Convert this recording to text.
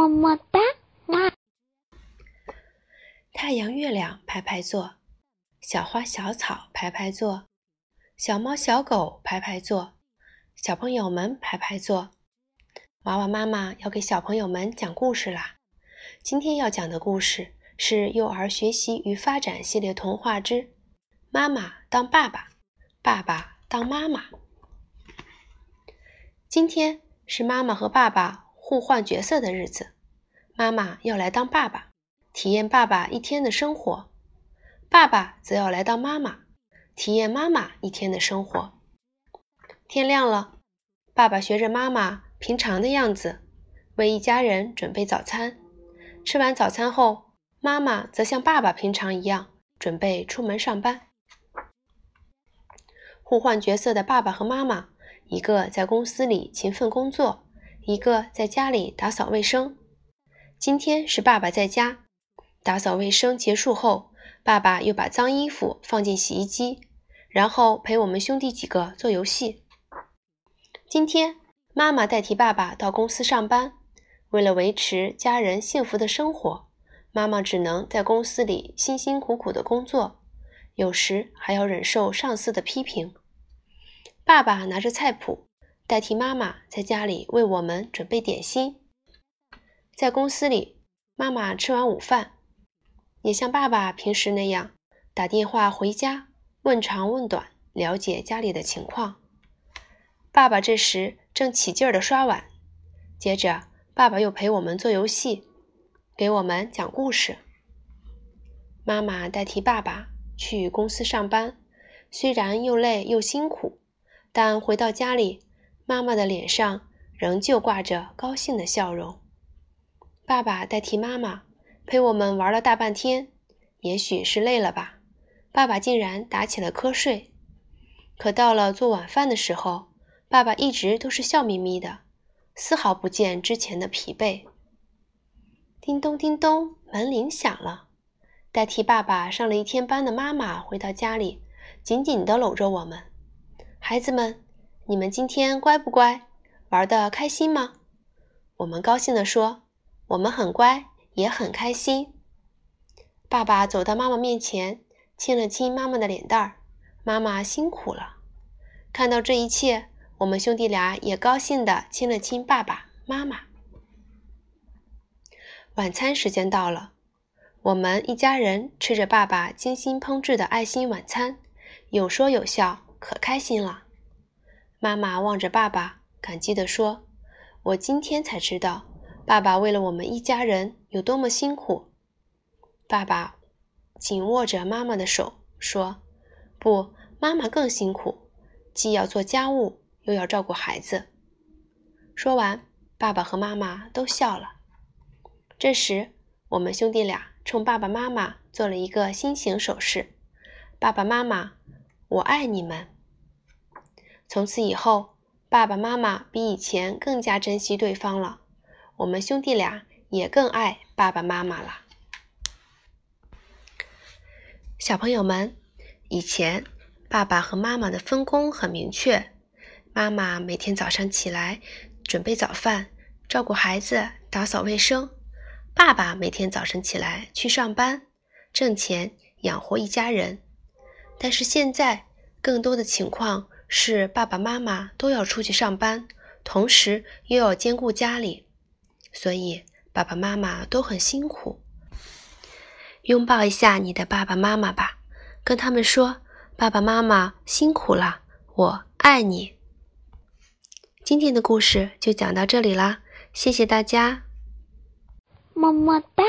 么么哒！啊！太阳、月亮排排坐，小花、小草排排坐，小猫、小狗排排坐，小朋友们排排坐。娃娃妈妈要给小朋友们讲故事啦！今天要讲的故事是《幼儿学习与发展系列童话之妈妈当爸爸，爸爸当妈妈》。今天是妈妈和爸爸。互换角色的日子，妈妈要来当爸爸，体验爸爸一天的生活；爸爸则要来当妈妈，体验妈妈一天的生活。天亮了，爸爸学着妈妈平常的样子，为一家人准备早餐。吃完早餐后，妈妈则像爸爸平常一样，准备出门上班。互换角色的爸爸和妈妈，一个在公司里勤奋工作。一个在家里打扫卫生。今天是爸爸在家打扫卫生结束后，爸爸又把脏衣服放进洗衣机，然后陪我们兄弟几个做游戏。今天妈妈代替爸爸到公司上班，为了维持家人幸福的生活，妈妈只能在公司里辛辛苦苦的工作，有时还要忍受上司的批评。爸爸拿着菜谱。代替妈妈在家里为我们准备点心，在公司里，妈妈吃完午饭，也像爸爸平时那样打电话回家问长问短，了解家里的情况。爸爸这时正起劲儿地刷碗，接着爸爸又陪我们做游戏，给我们讲故事。妈妈代替爸爸去公司上班，虽然又累又辛苦，但回到家里。妈妈的脸上仍旧挂着高兴的笑容。爸爸代替妈妈陪我们玩了大半天，也许是累了吧，爸爸竟然打起了瞌睡。可到了做晚饭的时候，爸爸一直都是笑眯眯的，丝毫不见之前的疲惫。叮咚叮咚，门铃响了。代替爸爸上了一天班的妈妈回到家里，紧紧地搂着我们，孩子们。你们今天乖不乖？玩的开心吗？我们高兴地说：“我们很乖，也很开心。”爸爸走到妈妈面前，亲了亲妈妈的脸蛋儿。妈妈辛苦了。看到这一切，我们兄弟俩也高兴地亲了亲爸爸妈妈。晚餐时间到了，我们一家人吃着爸爸精心烹制的爱心晚餐，有说有笑，可开心了。妈妈望着爸爸，感激地说：“我今天才知道，爸爸为了我们一家人有多么辛苦。”爸爸紧握着妈妈的手说：“不，妈妈更辛苦，既要做家务，又要照顾孩子。”说完，爸爸和妈妈都笑了。这时，我们兄弟俩冲爸爸妈妈做了一个心形手势：“爸爸妈妈，我爱你们。”从此以后，爸爸妈妈比以前更加珍惜对方了。我们兄弟俩也更爱爸爸妈妈了。小朋友们，以前爸爸和妈妈的分工很明确：妈妈每天早上起来准备早饭，照顾孩子，打扫卫生；爸爸每天早晨起来去上班，挣钱养活一家人。但是现在，更多的情况。是爸爸妈妈都要出去上班，同时又要兼顾家里，所以爸爸妈妈都很辛苦。拥抱一下你的爸爸妈妈吧，跟他们说：“爸爸妈妈辛苦了，我爱你。”今天的故事就讲到这里啦，谢谢大家，么么哒。